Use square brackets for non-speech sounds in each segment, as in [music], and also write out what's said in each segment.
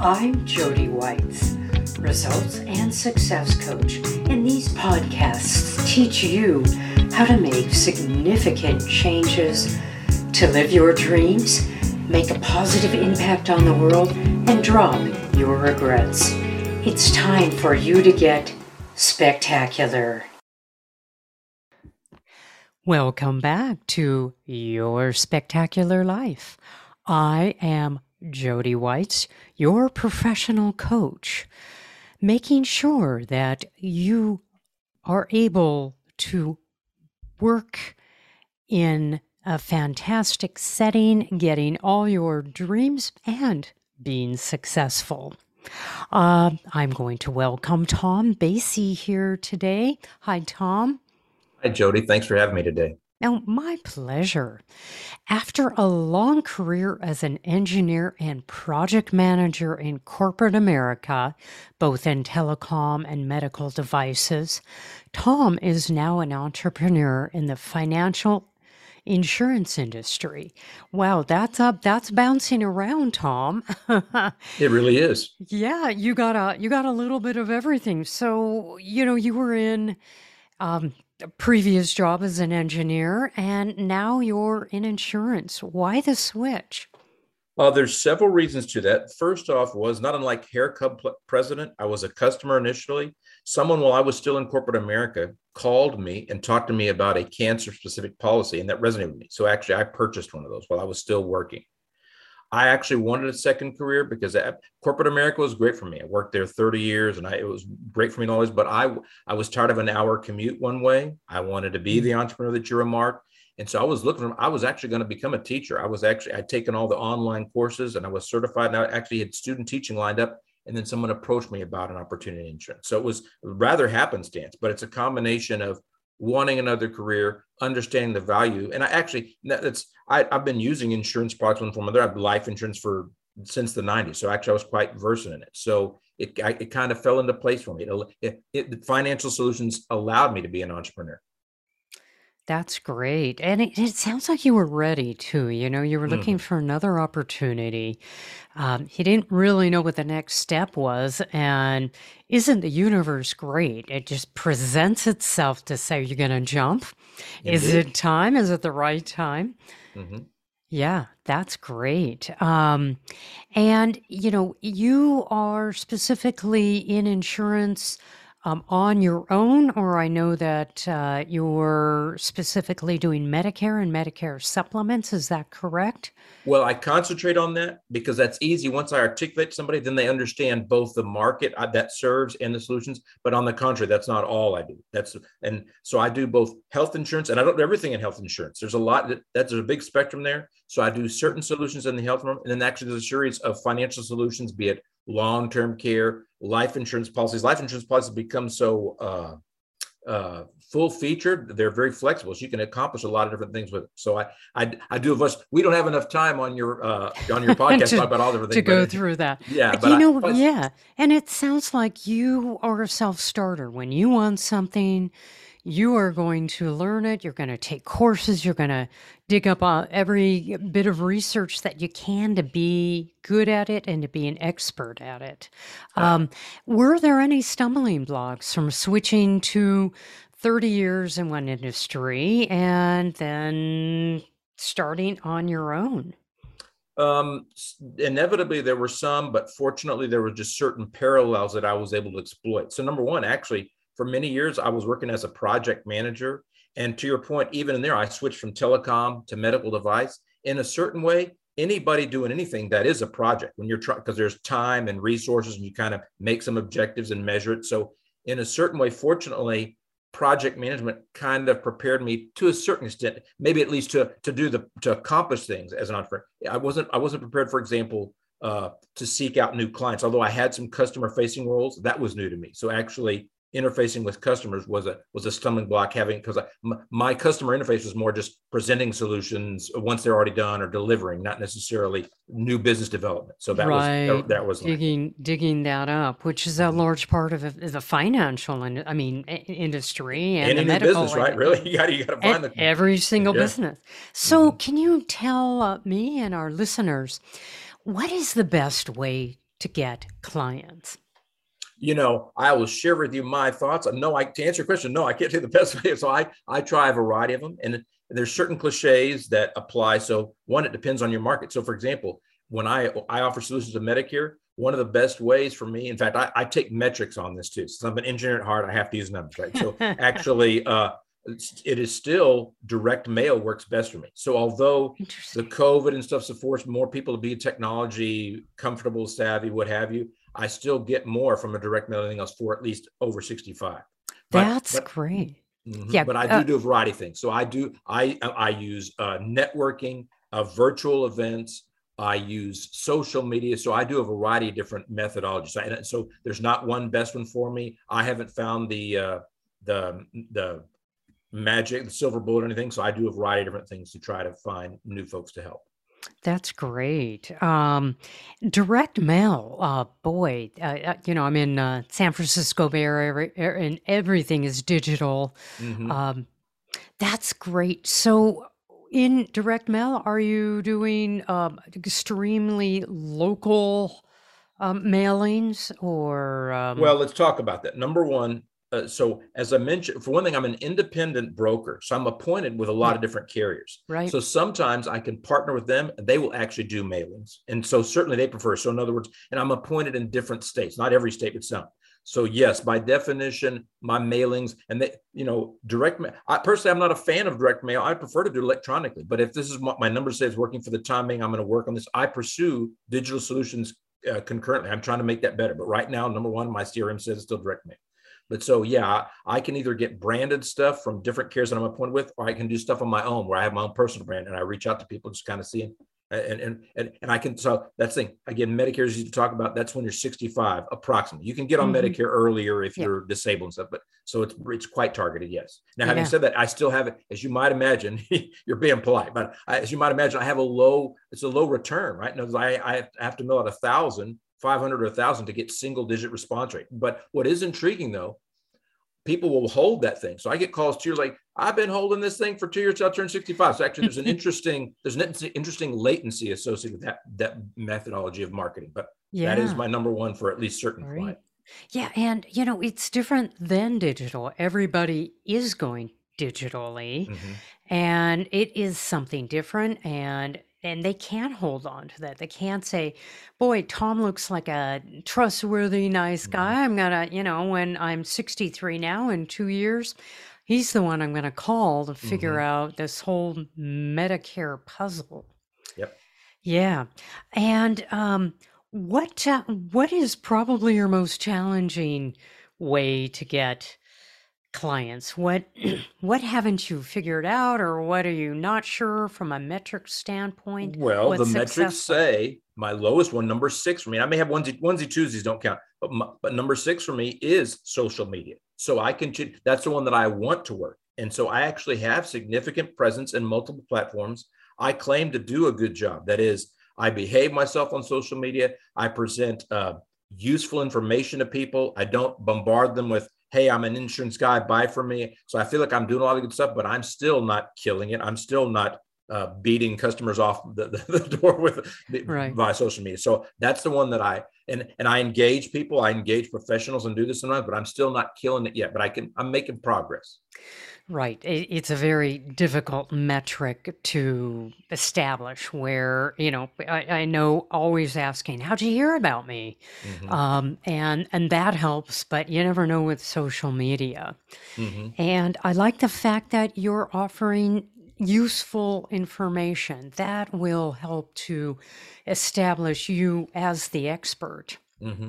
I'm Jody Whites, results and success coach, and these podcasts teach you how to make significant changes to live your dreams, make a positive impact on the world, and drop your regrets. It's time for you to get spectacular. Welcome back to Your Spectacular Life. I am Jody Whites, your professional coach, making sure that you are able to work in a fantastic setting, getting all your dreams and being successful. Uh, I'm going to welcome Tom Basey here today. Hi, Tom. Hi, Jody. Thanks for having me today. Now, my pleasure. After a long career as an engineer and project manager in corporate America, both in telecom and medical devices, Tom is now an entrepreneur in the financial insurance industry. Wow, that's up that's bouncing around, Tom. [laughs] it really is. Yeah, you got a you got a little bit of everything. So, you know, you were in um, previous job as an engineer, and now you're in insurance. Why the switch? Uh, there's several reasons to that. First off, was not unlike Hair Club president. I was a customer initially. Someone, while I was still in corporate America, called me and talked to me about a cancer specific policy, and that resonated with me. So actually, I purchased one of those while I was still working. I actually wanted a second career because corporate America was great for me. I worked there 30 years and I, it was great for me always, but I, I was tired of an hour commute one way. I wanted to be mm-hmm. the entrepreneur that you remarked. And so I was looking for, I was actually going to become a teacher. I was actually, I'd taken all the online courses and I was certified and I actually had student teaching lined up. And then someone approached me about an opportunity in insurance. So it was rather happenstance, but it's a combination of wanting another career, understanding the value. And I actually, that's, I, have been using insurance products one form or another. I've life insurance for since the 90s. So actually, I was quite versed in it. So it, I, it kind of fell into place for me. It, it, it, financial solutions allowed me to be an entrepreneur. That's great. And it, it sounds like you were ready too. You know, you were looking mm. for another opportunity. Um, you didn't really know what the next step was. And isn't the universe great? It just presents itself to say, you're going to jump. Indeed. Is it time? Is it the right time? Mm-hmm. Yeah, that's great. Um, and, you know, you are specifically in insurance um, on your own, or I know that uh, you're specifically doing Medicare and Medicare supplements. Is that correct? Well, I concentrate on that because that's easy. Once I articulate somebody, then they understand both the market uh, that serves and the solutions. But on the contrary, that's not all I do. That's and so I do both health insurance and I don't do everything in health insurance. There's a lot that that's a big spectrum there. So I do certain solutions in the health room, and then actually there's a series of financial solutions, be it long-term care, life insurance policies. Life insurance policies become so uh, uh, full featured. They're very flexible, so you can accomplish a lot of different things with it. So I, I, I do of us. We don't have enough time on your uh, on your [laughs] podcast to, talk about all different things to go through that. Yeah, but you know, I, yeah, and it sounds like you are a self starter. When you want something, you are going to learn it. You're going to take courses. You're going to dig up uh, every bit of research that you can to be good at it and to be an expert at it. Um, were there any stumbling blocks from switching to 30 years in one industry and then starting on your own? Um, inevitably, there were some, but fortunately, there were just certain parallels that I was able to exploit. So, number one, actually, for many years, I was working as a project manager. And to your point, even in there, I switched from telecom to medical device. In a certain way, anybody doing anything that is a project when you're trying, because there's time and resources and you kind of make some objectives and measure it. So, in a certain way, fortunately, project management kind of prepared me to a certain extent, maybe at least to to do the to accomplish things as an entrepreneur. I wasn't I wasn't prepared, for example, uh, to seek out new clients. Although I had some customer facing roles, that was new to me. So actually interfacing with customers was a was a stumbling block having because my customer interface was more just presenting solutions once they're already done or delivering not necessarily new business development so that right. was that, that was digging like, digging that up which is a large part of the financial and i mean industry and Any the medical business right really [laughs] you got you got to find the every single yeah. business so mm-hmm. can you tell uh, me and our listeners what is the best way to get clients? You know, I will share with you my thoughts. No, I to answer your question, no, I can't say the [laughs] best way. So I I try a variety of them, and there's certain cliches that apply. So one, it depends on your market. So for example, when I I offer solutions to Medicare, one of the best ways for me, in fact, I, I take metrics on this too. Since I'm an engineer at heart, I have to use numbers, right? So [laughs] actually, uh, it is still direct mail works best for me. So although the COVID and stuff supports more people to be technology comfortable, savvy, what have you, I still get more from a direct mail than anything else for at least over 65. But, That's but, great. Mm-hmm, yeah, but I do uh, do a variety of things. So I do I I use uh, networking, uh, virtual events. I use social media. So I do a variety of different methodologies. And so there's not one best one for me. I haven't found the uh, the the magic, the silver bullet, or anything. So I do a variety of different things to try to find new folks to help. That's great. Um, direct mail, uh, boy, uh, uh you know, I'm in uh, San Francisco Bay Area, and everything is digital. Mm-hmm. Um, that's great. So, in direct mail, are you doing um, extremely local um, mailings or? Um... Well, let's talk about that. Number one, uh, so as I mentioned, for one thing, I'm an independent broker, so I'm appointed with a lot of different carriers. Right. So sometimes I can partner with them, and they will actually do mailings, and so certainly they prefer. So in other words, and I'm appointed in different states, not every state, but some. So yes, by definition, my mailings and they, you know, direct mail. I personally, I'm not a fan of direct mail. I prefer to do electronically. But if this is what my number says working for the timing, I'm going to work on this. I pursue digital solutions uh, concurrently. I'm trying to make that better. But right now, number one, my CRM says it's still direct mail. But so yeah, I can either get branded stuff from different cares that I'm appointed with, or I can do stuff on my own where I have my own personal brand and I reach out to people just kind of seeing and and and, and I can so that's the thing again Medicare is easy to talk about that's when you're 65 approximately you can get on mm-hmm. Medicare earlier if yeah. you're disabled and stuff but so it's it's quite targeted yes now having yeah. said that I still have it as you might imagine [laughs] you're being polite but I, as you might imagine I have a low it's a low return right no I I have to mail out a thousand 500 or 1000 to get single digit response rate but what is intriguing though people will hold that thing so i get calls to you like i've been holding this thing for two years i'll turn 65 so actually there's an [laughs] interesting there's an interesting latency associated with that that methodology of marketing but yeah. that is my number one for at least certain right. clients yeah and you know it's different than digital everybody is going digitally mm-hmm. and it is something different and and they can't hold on to that. They can't say, "Boy, Tom looks like a trustworthy, nice mm-hmm. guy. I'm gonna, you know, when I'm 63 now in two years, he's the one I'm gonna call to figure mm-hmm. out this whole Medicare puzzle." Yep. Yeah, and um, what uh, what is probably your most challenging way to get clients what [clears throat] what haven't you figured out or what are you not sure from a metric standpoint? Well the successful? metrics say my lowest one number six for me i may have onesie onesie twosies don't count but, my, but number six for me is social media. So i can that's the one that i want to work. And so i actually have significant presence in multiple platforms. I claim to do a good job. That is i behave myself on social media. I present uh, useful information to people. I don't bombard them with hey, I'm an insurance guy, buy from me. So I feel like I'm doing a lot of good stuff, but I'm still not killing it. I'm still not uh, beating customers off the, the, [laughs] the door with the, right. via social media. So that's the one that I and and I engage people, I engage professionals and do this sometimes, but I'm still not killing it yet. But I can I'm making progress. Right. It's a very difficult metric to establish where, you know, I, I know always asking, how'd you hear about me? Mm-hmm. Um, and, and that helps, but you never know with social media. Mm-hmm. And I like the fact that you're offering useful information that will help to establish you as the expert. Mm-hmm.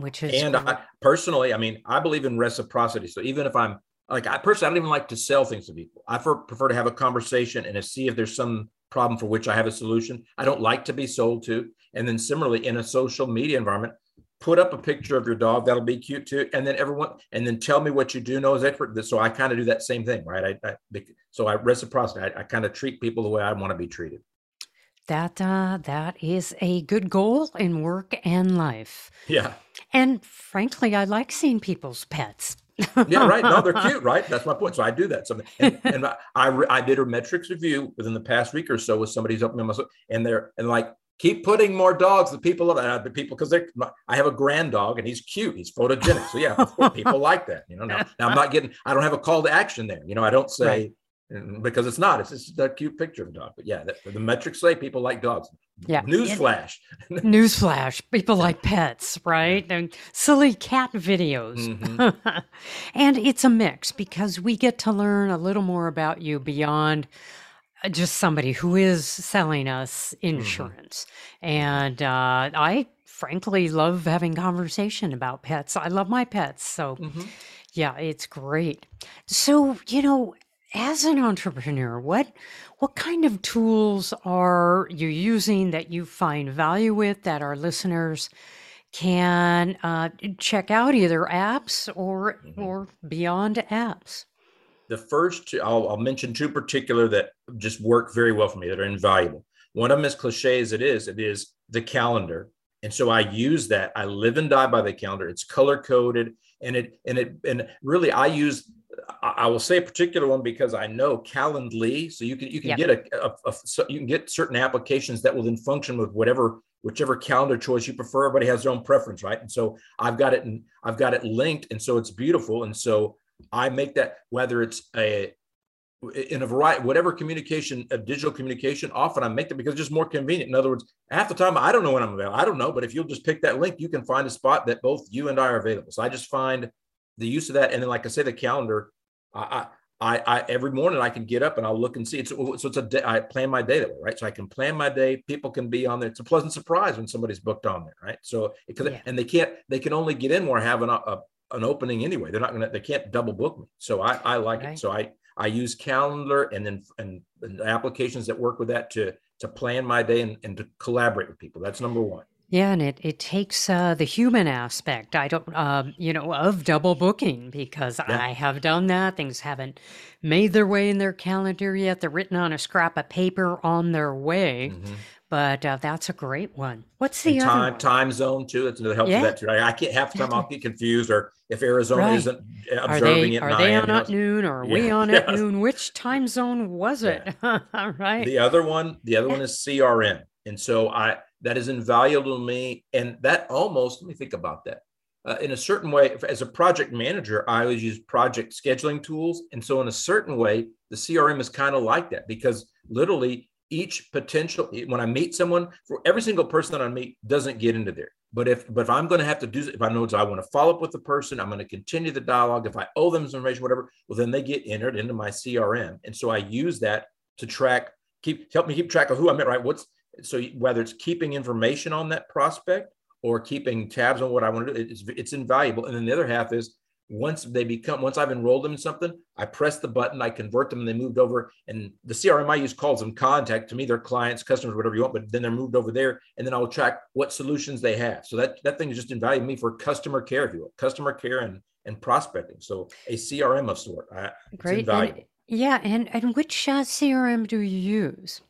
Which is and I, personally, I mean, I believe in reciprocity. So even if I'm like I personally, I don't even like to sell things to people. I prefer to have a conversation and to see if there's some problem for which I have a solution. I don't like to be sold to. And then similarly, in a social media environment, put up a picture of your dog. That'll be cute too. And then everyone, and then tell me what you do know as expert. So I kind of do that same thing, right? I, I so I reciprocity. I, I kind of treat people the way I want to be treated. That uh, that is a good goal in work and life. Yeah. And frankly, I like seeing people's pets [laughs] yeah, right. No, they're [laughs] cute, right? That's my point. So I do that. So and, and I I did a metrics review within the past week or so with somebody who's helping me myself, and they're and like keep putting more dogs. The people, uh, the people, because they're. I have a grand dog and he's cute. He's photogenic. So yeah, people [laughs] like that. You know, now, now, I'm not getting. I don't have a call to action there. You know, I don't say. Right. Because it's not, it's just a cute picture of a dog. But yeah, the, the metrics say people like dogs. Yeah. Newsflash. [laughs] Newsflash. People like pets, right? And silly cat videos. Mm-hmm. [laughs] and it's a mix because we get to learn a little more about you beyond uh, just somebody who is selling us mm-hmm. insurance. Mm-hmm. And uh, I frankly love having conversation about pets. I love my pets. So mm-hmm. yeah, it's great. So, you know, as an entrepreneur, what what kind of tools are you using that you find value with that our listeners can uh, check out, either apps or mm-hmm. or beyond apps? The first, two, I'll, I'll mention two particular that just work very well for me that are invaluable. One of them, as cliche as it is, it is the calendar, and so I use that. I live and die by the calendar. It's color coded, and it and it and really I use I will say a particular one because I know Calendly. So you can you can yep. get a, a, a so you can get certain applications that will then function with whatever whichever calendar choice you prefer. Everybody has their own preference, right? And so I've got it and I've got it linked, and so it's beautiful. And so I make that whether it's a in a variety whatever communication of digital communication often i make that because it's just more convenient in other words half the time i don't know when i'm available i don't know but if you'll just pick that link you can find a spot that both you and i are available so i just find the use of that, and then like I say, the calendar. I, I, I every morning I can get up and I'll look and see. It's so it's a day. I plan my day that way, right? So I can plan my day. People can be on there. It's a pleasant surprise when somebody's booked on there, right? So because yeah. and they can't they can only get in more having a, a, an opening anyway. They're not gonna they can't double book me. So I I like right. it. So I I use calendar and then and, and applications that work with that to to plan my day and, and to collaborate with people. That's number one. Yeah, and it, it takes uh, the human aspect. I don't, um, you know, of double booking because Yeah. I have done that. Things haven't made their way in their calendar yet. They're written on a scrap of paper on their way. hmm But uh, that's a great one. What's the And other time one? time zone too. It's another helps with that too. I, I can't half the time I'll get confused or if Arizona right. isn't uh, Are observing they are they on at noon or are we on [laughs] at noon? Which time zone was it? [laughs] All right. The other one, the other one is CRM. And so I that is invaluable to me. And that almost, let me think about that. Uh, in a certain way, as a project manager, I always use project scheduling tools. And so, in a certain way, the CRM is kind of like that because literally each potential, when I meet someone, for every single person that I meet doesn't get into there. But if but if I'm going to have to do, if I know I want to follow up with the person, I'm going to continue the dialogue. If I owe them some information, whatever, well, then they get entered into my CRM. And so I use that to track, keep help me keep track of who I met. Right? What's so whether it's keeping information on that prospect or keeping tabs on what I want to do, it's, it's invaluable. And then the other half is once they become, once I've enrolled them in something, I press the button, I convert them, and they moved over. And the CRM I use calls them contact. To me, they're clients, customers, whatever you want, but then they're moved over there. And then I'll track what solutions they have. So that, that thing is just invaluable me for customer care, if you will, customer care and, and prospecting. So a CRM of sort. I, Great. And, yeah. And, and which uh, CRM do you use?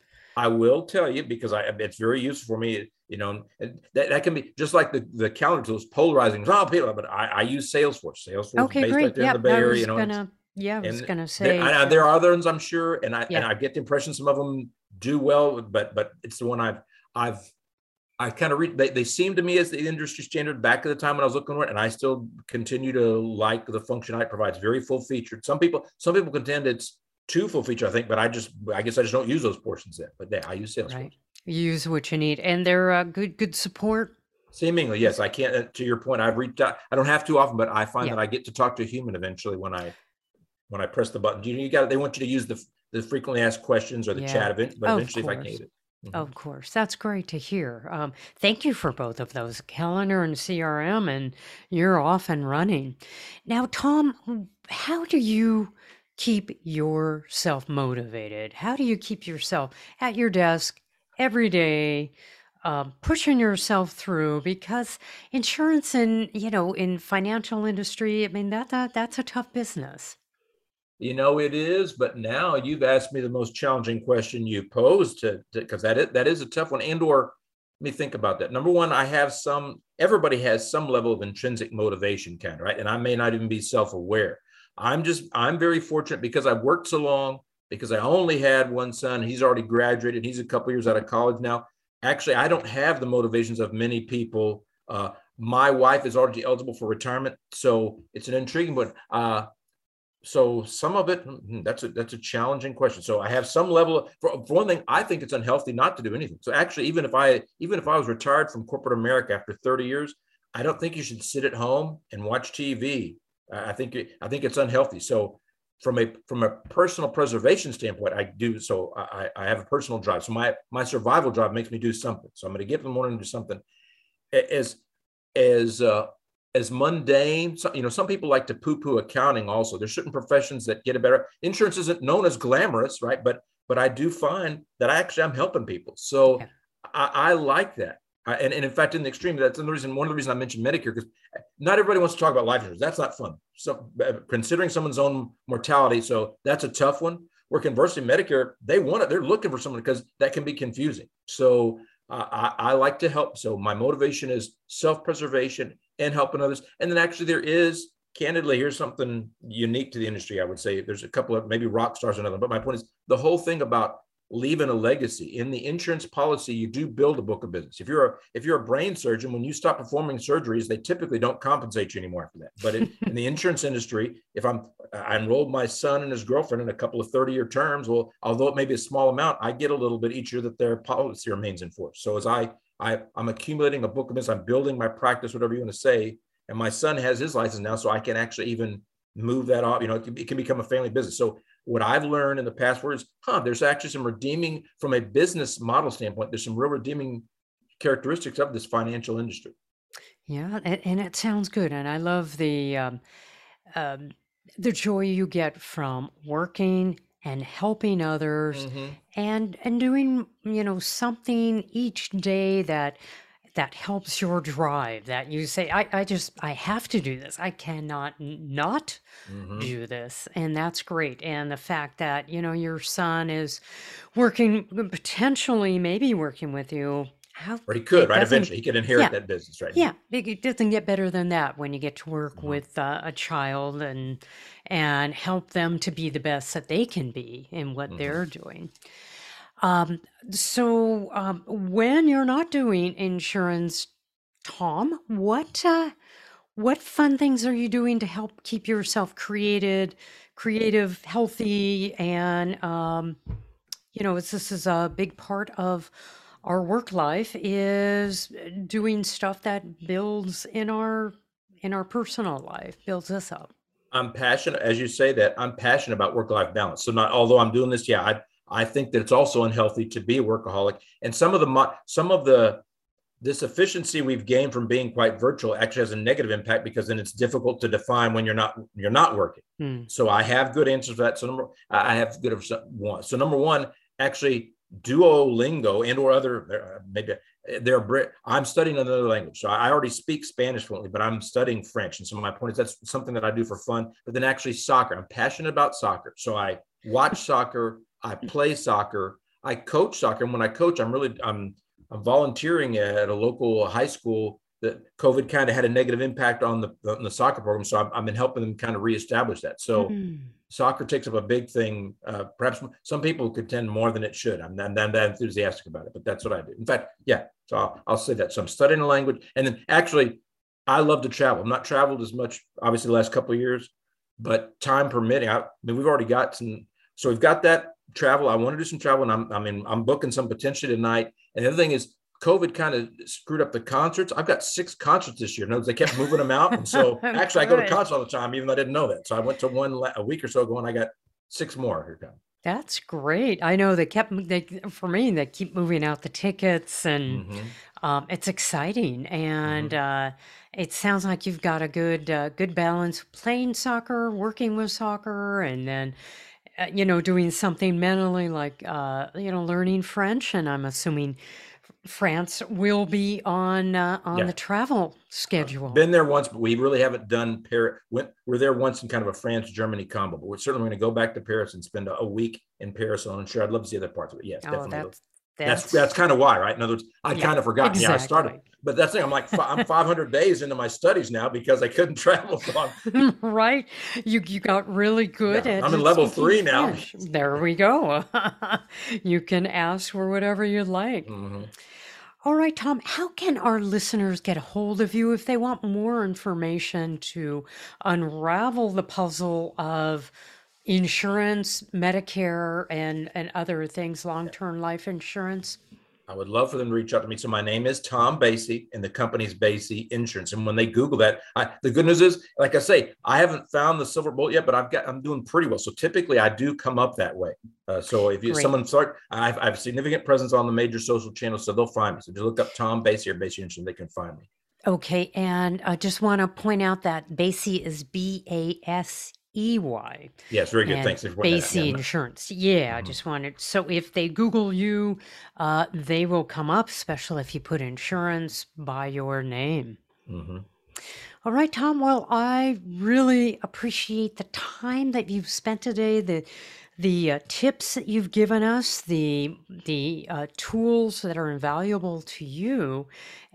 I will tell you because I it's very useful for me. You know, that, that can be just like the, the calendar tools, polarizing. Oh, people, but I, I use Salesforce. Salesforce okay, based great. right there yep, in the Bay Area. You know, gonna, yeah, I was gonna say there, I, there, are other ones, I'm sure, and I yeah. and I get the impression some of them do well, but but it's the one I've I've I kind of read they, they seem to me as the industry standard back at the time when I was looking for it, and I still continue to like the function it provides. Very full featured. Some people some people contend it's two full feature, I think, but I just, I guess I just don't use those portions yet. But yeah, I use Salesforce. Right. Use what you need, and they're uh, good, good support. Seemingly, yes. I can't. Uh, to your point, I've reached out. I don't have to often, but I find yeah. that I get to talk to a human eventually when I when I press the button. You, you got. It? They want you to use the the frequently asked questions or the yeah. chat event, but eventually, if I can get it. Mm-hmm. Of course, that's great to hear. Um, thank you for both of those, calendar and CRM, and you're off and running. Now, Tom, how do you keep yourself motivated? How do you keep yourself at your desk every day, um, pushing yourself through? Because insurance and you know in financial industry, I mean that, that that's a tough business. You know it is, but now you've asked me the most challenging question you posed to because that is, that is a tough one. And or let me think about that. Number one, I have some. Everybody has some level of intrinsic motivation, kind of right, and I may not even be self-aware. I'm just, I'm very fortunate because I've worked so long, because I only had one son. He's already graduated. He's a couple years out of college now. actually, I don't have the motivations of many people. Uh, my wife is already eligible for retirement, so it's an intriguing. one. uh, so some of it hmm, that's a that's a challenging question. So I have some level of, for, for one thing, I think it's unhealthy not to do anything. So actually, even if I even if I was retired from corporate America after 30 years, I don't think you should sit at home and watch TV. I think I think it's unhealthy. So from a from a personal preservation standpoint, I do so. I, I have a personal drive. So my my survival drive makes me do something. So I'm going to get up in the morning and do something. As as uh, as mundane, so, you know, some people like to poo-poo accounting. Also, there's certain professions that get a better. Insurance isn't known as glamorous, right? But but I do find that I actually I'm helping people. So yeah. I, I like that. And, and in fact, in the extreme, that's the reason. One of the reasons I mentioned Medicare because not everybody wants to talk about life insurance. That's not fun. So uh, considering someone's own mortality, so that's a tough one. Where conversely, Medicare, they want it. They're looking for someone because that can be confusing. So uh, I, I like to help. So my motivation is self-preservation and helping others. And then actually, there is candidly here's something unique to the industry. I would say there's a couple of maybe rock stars and another, but my point is the whole thing about leaving a legacy. In the insurance policy you do build a book of business. If you're a if you're a brain surgeon when you stop performing surgeries they typically don't compensate you anymore for that. But in, [laughs] in the insurance industry if i'm i enrolled my son and his girlfriend in a couple of 30 year terms well although it may be a small amount i get a little bit each year that their policy remains in force. So as i, I i'm accumulating a book of business i'm building my practice whatever you want to say and my son has his license now so i can actually even move that off you know it can, it can become a family business so what I've learned in the past was, huh, there's actually some redeeming from a business model standpoint. There's some real redeeming characteristics of this financial industry. Yeah, and, and it sounds good, and I love the um, um, the joy you get from working and helping others, Mm-hmm. and and doing you know something each day that that helps your drive that you say i, I just i have to do this i cannot not Mm-hmm. do this and that's great and the fact that you know your son is working potentially maybe working with you how Or he could, right? Eventually, he could inherit yeah that business, right? yeah it it doesn't get better than that when you get to work Mm-hmm. with uh, a child and and help them to be the best that they can be in what Mm-hmm. they're doing um, so um, when you're not doing insurance, Tom, what uh, what fun things are you doing to help keep yourself created, creative, healthy, and um, you know, this is a big part of our work life is doing stuff that builds in our in our personal life, builds us up. I'm passionate, as you say that, I'm passionate about work-life balance. So not although I'm doing this, yeah, I I think that it's also unhealthy to be a workaholic. And some of the some of the this efficiency we've gained from being quite virtual actually has a negative impact because then it's difficult to define when you're not you're not working. Hmm. So I have good answers for that. So number I have good one. So number one, actually Duolingo and or other maybe they're Brit. I'm studying another language, so I already speak Spanish fluently, but I'm studying French. And so my point is that's something that I do for fun. But then actually soccer, I'm passionate about soccer, so I watch soccer, I play soccer, I coach soccer, and when I coach, I'm really I'm I'm volunteering at a local high school that COVID kind of had a negative impact on the on the soccer program. So I've, I've been helping them kind of reestablish that. So Mm. soccer takes up a big thing. Uh, perhaps some people contend more than it should. I'm not, I'm that enthusiastic about it, but that's what I do. In fact, yeah. So I'll, I'll say that. So I'm studying a language, and then actually, I love to travel. I'm not traveled as much, obviously, the last couple of years, but time permitting. I, I mean, we've already got some. So we've got that travel. I want to do some travel, and I'm I mean I'm booking some potentially tonight. And the other thing is. COVID kind of screwed up the concerts. I've got six concerts this year. Notice they kept moving them out, and so [laughs] actually I go to concerts all the time, even though I didn't know that. So I went to one la- a week or so ago, and I got six more here coming. That's great. I know they kept they for me they keep moving out the tickets and Mhm. um, it's exciting and uh, it sounds like you've got a good uh, good balance playing soccer, working with soccer, and then uh, you know doing something mentally like uh, you know learning French. And I'm assuming France will be on uh, on Yeah. the travel schedule. Been there once, but we really haven't done Paris. Went, we're there once in kind of a France Germany combo, but we're certainly going to go back to Paris and spend a, a week in Paris. I'm sure I'd love to see other parts of it. Yes, Oh, definitely. that's That's that's that's kind of why, right? In other words, I'd Yeah, kind of forgotten. Yeah, I started, but that's the thing. I'm like I'm 500 days into my studies now because I couldn't [laughs] travel. So [laughs] right? You you got really good Yeah, at I'm in level three now. There we go. [laughs] you can ask for whatever you like. Mhm. All right, Tom, how can our listeners get a hold of you if they want more information to unravel the puzzle of insurance, Medicare, and, and other things, long term life insurance? I would love for them to reach out to me. So my name is Tom Basey, and the company's Basey Insurance. And when they Google that, I, the good news is, like I say, I haven't found the silver bullet yet, but I've got I'm doing pretty well. So typically, I do come up that way. Uh, so if you, someone start, I've, I have significant presence on the major social channels, so they'll find me. So just look up Tom Basey or Basey Insurance, they can find me. Okay, and I just want to point out that Basey is B A S EY. Yes, very good. Thanks. Basey Insurance. Yeah, I Mhm. just wanted, so if they Google you, uh, they will come up, especially if you put insurance by your name. Mhm. All right, Tom. Well, I really appreciate the time that you've spent today, the the uh, tips that you've given us, the the uh, tools that are invaluable to you,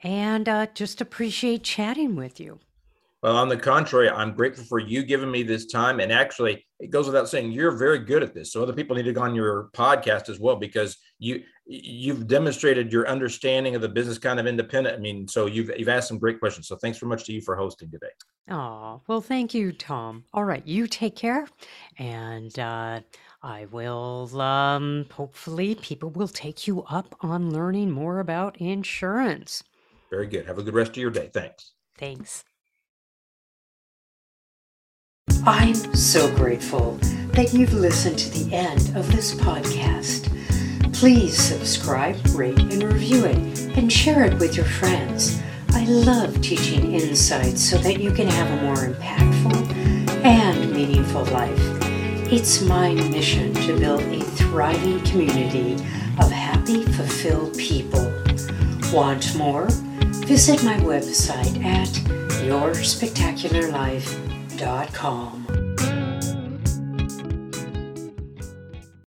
and uh, just appreciate chatting with you. Well, on the contrary, I'm grateful for you giving me this time. And actually, it goes without saying you're very good at this. So other people need to go on your podcast as well because you you've demonstrated your understanding of the business kind of independent. I mean, so you've you've asked some great questions. So thanks very much to you for hosting today. Oh, well, thank you, Tom. All right, you take care, and uh, I will. Um, hopefully, people will take you up on learning more about insurance. Very good. Have a good rest of your day. Thanks. Thanks. I'm so grateful that you've listened to the end of this podcast. Please subscribe, rate, and review it, and share it with your friends. I love teaching insights so that you can have a more impactful and meaningful life. It's my mission to build a thriving community of happy, fulfilled people. Want more? Visit my website at yourspectacularlife.com www.thebrightwoman.com.